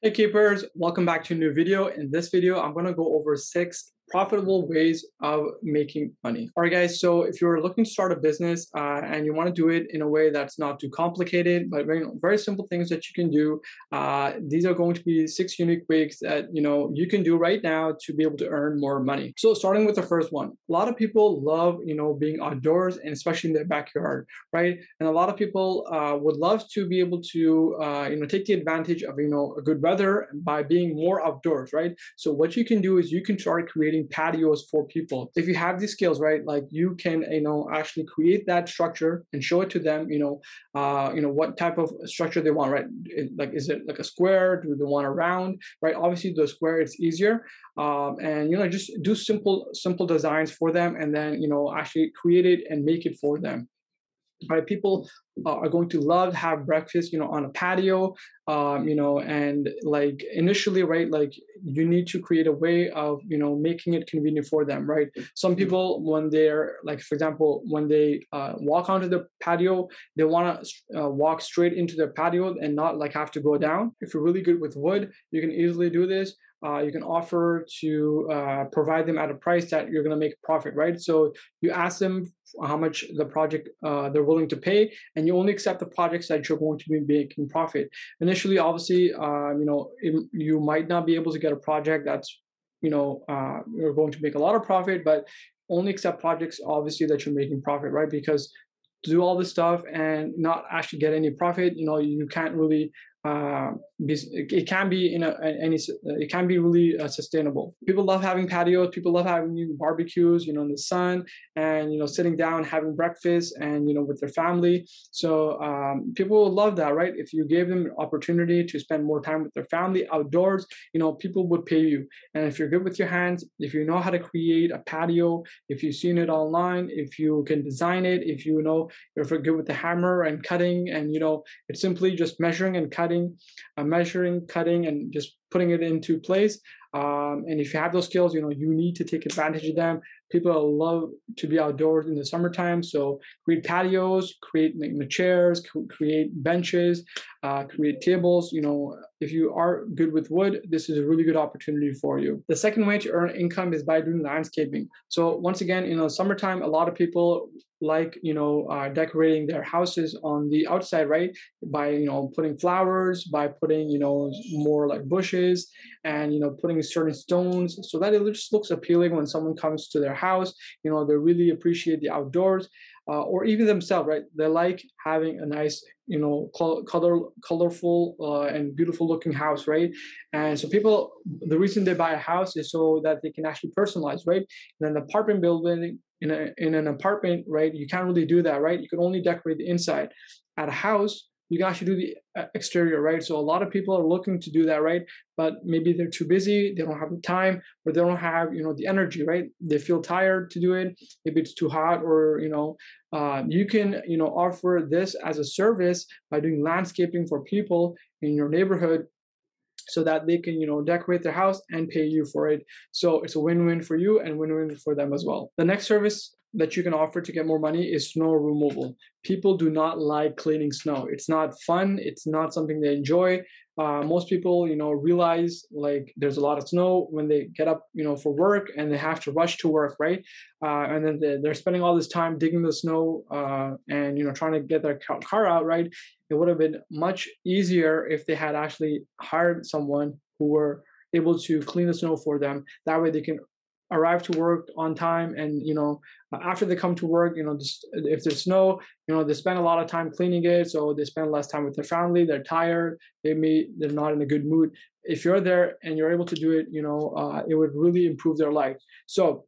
Hey keepers, welcome back to a new video. In this video, I'm to go over six profitable ways of making money. All right, guys. So if you're looking to start a business uh, and you want to do it in a way that's not too complicated, but very, very simple things that you can do, uh, these are going to be six unique ways that you know you can do right now to be able to earn more money. So starting with the first one, a lot of people love you know being outdoors and especially in their backyard, right? And a lot of people uh, would love to be able to uh, you know take the advantage of you know a good weather by being more outdoors, right? So what you can do is you can start creating creating patios for people. If you have these skills, right, like you can, you know, actually create that structure and show it to them, you know, uh, you know, what type of structure they want, right? Like, is it like a square? Do they want a round, right? Obviously, the square it's easier, um, and you know, just do simple, simple designs for them, and then you know, actually create it and make it for them right people uh, are going to love to have breakfast you know on a patio um, you know and like initially right like you need to create a way of you know making it convenient for them right some mm-hmm. people when they're like for example when they uh, walk onto the patio they want to uh, walk straight into their patio and not like have to go down if you're really good with wood you can easily do this uh, you can offer to uh, provide them at a price that you're going to make a profit, right? So you ask them how much the project uh, they're willing to pay, and you only accept the projects that you're going to be making profit. Initially, obviously, um, you know it, you might not be able to get a project that's you know uh, you're going to make a lot of profit, but only accept projects obviously that you're making profit, right? Because to do all this stuff and not actually get any profit, you know, you can't really uh, it can be in a, any it can be really uh, sustainable. People love having patios people love having barbecues you know in the sun and you know sitting down having breakfast and you know with their family. So um, people will love that right? If you gave them an opportunity to spend more time with their family outdoors you know people would pay you. And if you're good with your hands if you know how to create a patio if you've seen it online if you can design it if you know if you're good with the hammer and cutting and you know it's simply just measuring and cutting uh, measuring, cutting, and just putting it into place. Um, and if you have those skills, you know, you need to take advantage of them. People love to be outdoors in the summertime. So create patios, create you know, chairs, create benches, uh, create tables. You know, if you are good with wood, this is a really good opportunity for you. The second way to earn income is by doing landscaping. So once again, in the summertime, a lot of people like you know uh, decorating their houses on the outside right? By you know putting flowers by putting you know more like bushes and you know putting certain stones so that it just looks appealing when someone comes to their house. You know they really appreciate the outdoors uh, or even themselves right? They like having a nice you know color colorful uh, and beautiful looking house right? And so people the reason they buy a house is so that they can actually personalize right? In an apartment building in, a, in an apartment right you can't really do that right you can only decorate the inside at a house you can actually do the uh, exterior, right? So a lot of people are looking to do that, right? But maybe they're too busy, they don't have the time, or they don't have, you know, the energy, right? They feel tired to do it. Maybe it's too hot, or you know, uh, you can, you know, offer this as a service by doing landscaping for people in your neighborhood so that they can you know decorate their house and pay you for it. So it's a win-win for you and win-win for them as well. The next service that you can offer to get more money is snow removal. People do not like cleaning snow. It's not fun. It's not something they enjoy. Uh, most people, you know, realize like there's a lot of snow when they get up, you know, for work and they have to rush to work, right? Uh, and then they're, spending all this time digging the snow uh, and you know trying to get their car out, right? It would have been much easier if they had actually hired someone who were able to clean the snow for them. That way they can arrive to work on time and you know after they come to work you know just, if there's snow you know they spend a lot of time cleaning it so they spend less time with their family they're tired they may they're not in a good mood. If you're there and you're able to do it you know uh, it would really improve their life. So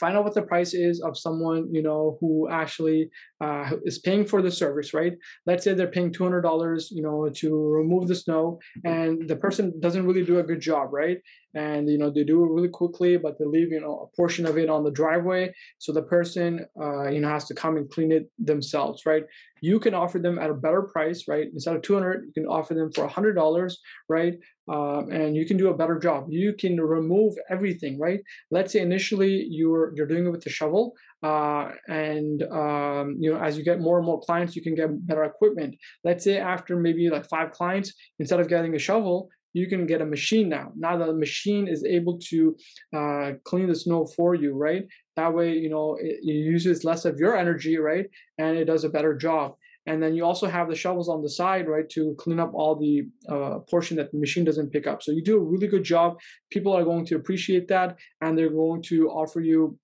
find out what the price is of someone you know who actually uh, is paying for the service right? Let's say they're paying $200 you know to remove the snow and the person doesn't really do a good job right? And you know they do it really quickly but they leave you know a portion of it on the driveway so the person uh, you know has to come and clean it themselves right? You can offer them at a better price right? Instead of 200 you can offer them for $100 right? Um, and you can do a better job. You can remove everything right? Let's say initially you're you're doing it with the shovel uh, and um, you know as you get more and more clients you can get better equipment let's say after maybe like five clients instead of getting a shovel you can get a machine now. Now the machine is able to uh, clean the snow for you, right? That way, you know, it, it uses less of your energy, right? And it does a better job. And then you also have the shovels on the side, right, to clean up all the uh, portion that the machine doesn't pick up. So you do a really good job. People are going to appreciate that, and they're going to offer you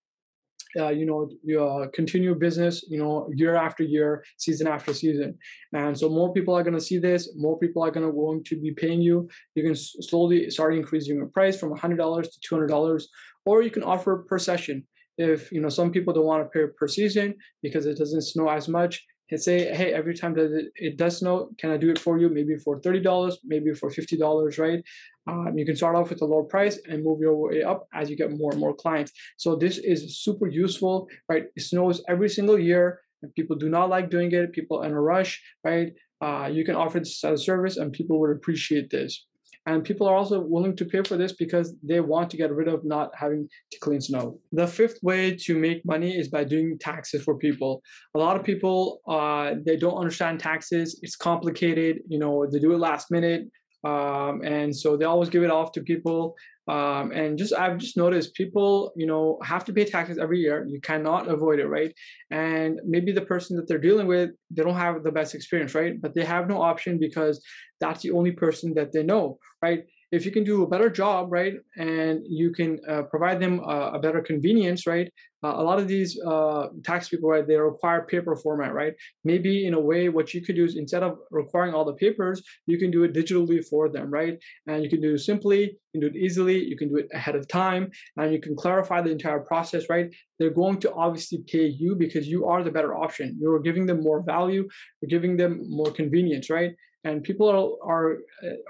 uh, you know uh, continue business you know year after year season after season and so more people are going to see this more people are going to going to be paying you you can slowly start increasing your price from $100 to $200 or you can offer per session if you know some people don't want to pay per season because it doesn't snow as much and say, hey, every time that it, does snow, can I do it for you? Maybe for $30, maybe for $50, right? Um, you can start off with a lower price and move your way up as you get more and more clients. So this is super useful, right? It snows every single year and people do not like doing it. People in a rush, right? Uh, you can offer this as a service and people would appreciate this. And people are also willing to pay for this because they want to get rid of not having to clean snow. The fifth way to make money is by doing taxes for people. A lot of people, uh, they don't understand taxes. It's complicated. You know, they do it last minute. Um, and so they always give it off to people um, and just I've just noticed people, you know, have to pay taxes every year. You cannot avoid it, right? And maybe the person that they're dealing with, they don't have the best experience, right? But they have no option because that's the only person that they know, right? If you can do a better job, right, and you can uh, provide them a, a, better convenience, right? Uh, a lot of these uh, tax people, right, they require paper format, right? Maybe in a way, what you could do is instead of requiring all the papers, you can do it digitally for them, right? And you can do it simply, you can do it easily, you can do it ahead of time, and you can clarify the entire process, right? They're going to obviously pay you because you are the better option. You're giving them more value, you're giving them more convenience, right? And people are, are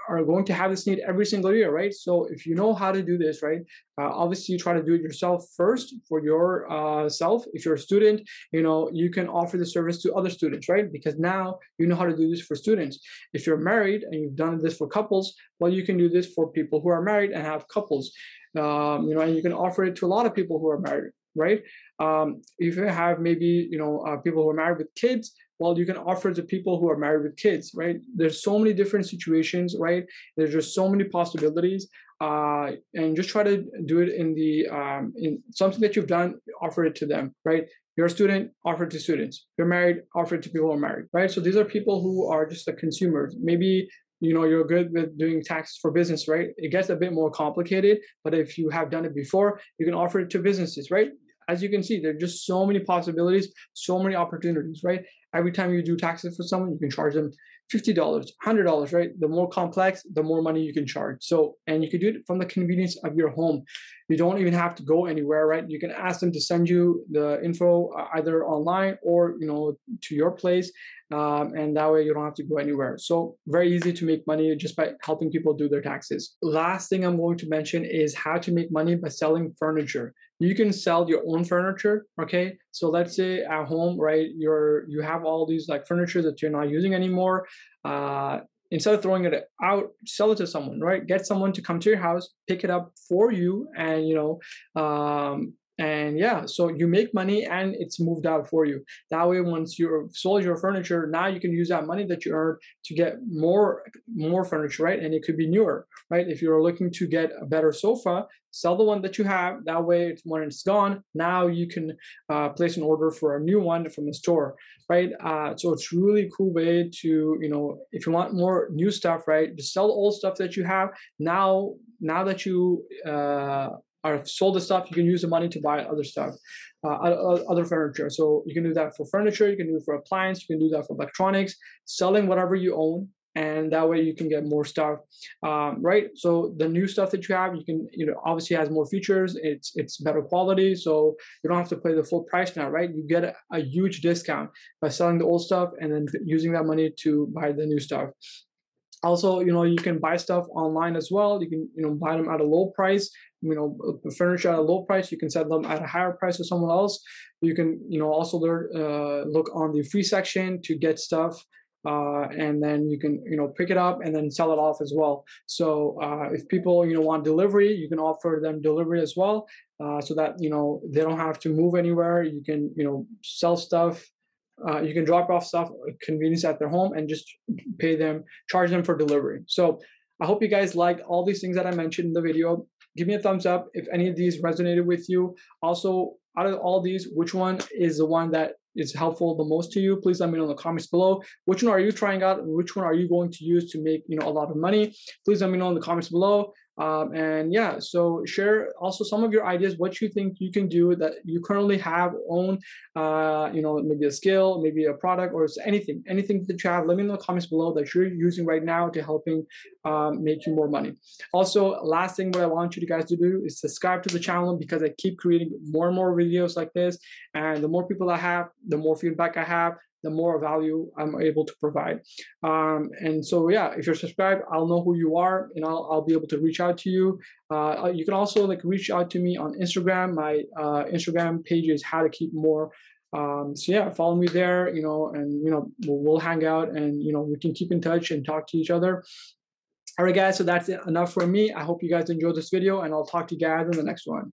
are going to have this need every single year right? So if you know how to do this right uh, obviously you try to do it yourself first for your uh, self. If you're a student you know you can offer the service to other students right? Because now you know how to do this for students. If you're married and you've done this for couples well you can do this for people who are married and have couples. Um, you know and you can offer it to a lot of people who are married right? Um, if you have maybe you know uh, people who are married with kids well you can offer to people who are married with kids right? There's so many different situations right? There's just so many possibilities uh, and just try to do it in the um, in something that you've done offer it to them right? You're a student offer it to students. You're married offer it to people who are married right? So these are people who are just the consumers. Maybe you know you're good with doing taxes for business right? It gets a bit more complicated but if you have done it before you can offer it to businesses right as you can see, there are just so many possibilities, so many opportunities, right? Every time you do taxes for someone, you can charge them $50, $100, right? The more complex, the more money you can charge. So, and you can do it from the convenience of your home. You don't even have to go anywhere, right? You can ask them to send you the info uh, either online or, you know, to your place. Um, and that way you don't have to go anywhere. So very easy to make money just by helping people do their taxes. Last thing I'm going to mention is how to make money by selling furniture you can sell your own furniture okay so let's say at home right you're you have all these like furniture that you're not using anymore uh instead of throwing it out sell it to someone right get someone to come to your house pick it up for you and you know um and yeah so you make money and it's moved out for you. That way once you've sold your furniture now you can use that money that you earned to get more more furniture right? And it could be newer right? If you're looking to get a better sofa sell the one that you have. That way it's when it's gone now you can uh, place an order for a new one from the store right? Uh, so it's really cool way to you know if you want more new stuff right? Just sell the old stuff that you have. Now now that you uh, or sold the stuff, you can use the money to buy other stuff, uh, other furniture. So you can do that for furniture, you can do it for appliance, you can do that for electronics, selling whatever you own, and that way you can get more stuff, um, right? So the new stuff that you have, you can, you know, obviously has more features. It's it's better quality, so you don't have to pay the full price now, right? You get a, a huge discount by selling the old stuff and then using that money to buy the new stuff also you know you can buy stuff online as well you can you know buy them at a low price you know furniture at a low price you can sell them at a higher price to someone else. You can you know also learn, uh, look on the free section to get stuff uh, and then you can you know pick it up and then sell it off as well. So uh, if people you know want delivery you can offer them delivery as well uh, so that you know they don't have to move anywhere. You can you know sell stuff uh, you can drop off stuff convenience at their home and just pay them charge them for delivery. So I hope you guys liked all these things that I mentioned in the video. Give me a thumbs up if any of these resonated with you. Also, out of all these, which one is the one that is helpful the most to you? Please let me know in the comments below. Which one are you trying out? Which one are you going to use to make you know a lot of money? Please let me know in the comments below. Um, and yeah, so share also some of your ideas, what you think you can do that you currently have, own, uh, you know, maybe a skill, maybe a product or anything, anything that you have. Let me know in the comments below that you're using right now to helping um, make you more money. Also, last thing what I want you guys to do is subscribe to the channel because I keep creating more and more videos like this. And the more people I have, the more feedback I have, the more value I'm able to provide. Um, and so, yeah, if you're subscribed, I'll know who you are and I'll, I'll be able to reach out to you. Uh, you can also like reach out to me on Instagram. My uh, Instagram page is how to keep more. Um, so yeah, follow me there, you know, and, you know, we'll, we'll hang out and, you know, we can keep in touch and talk to each other. All right, guys, so that's enough for me. I hope you guys enjoyed this video and I'll talk to you guys in the next one.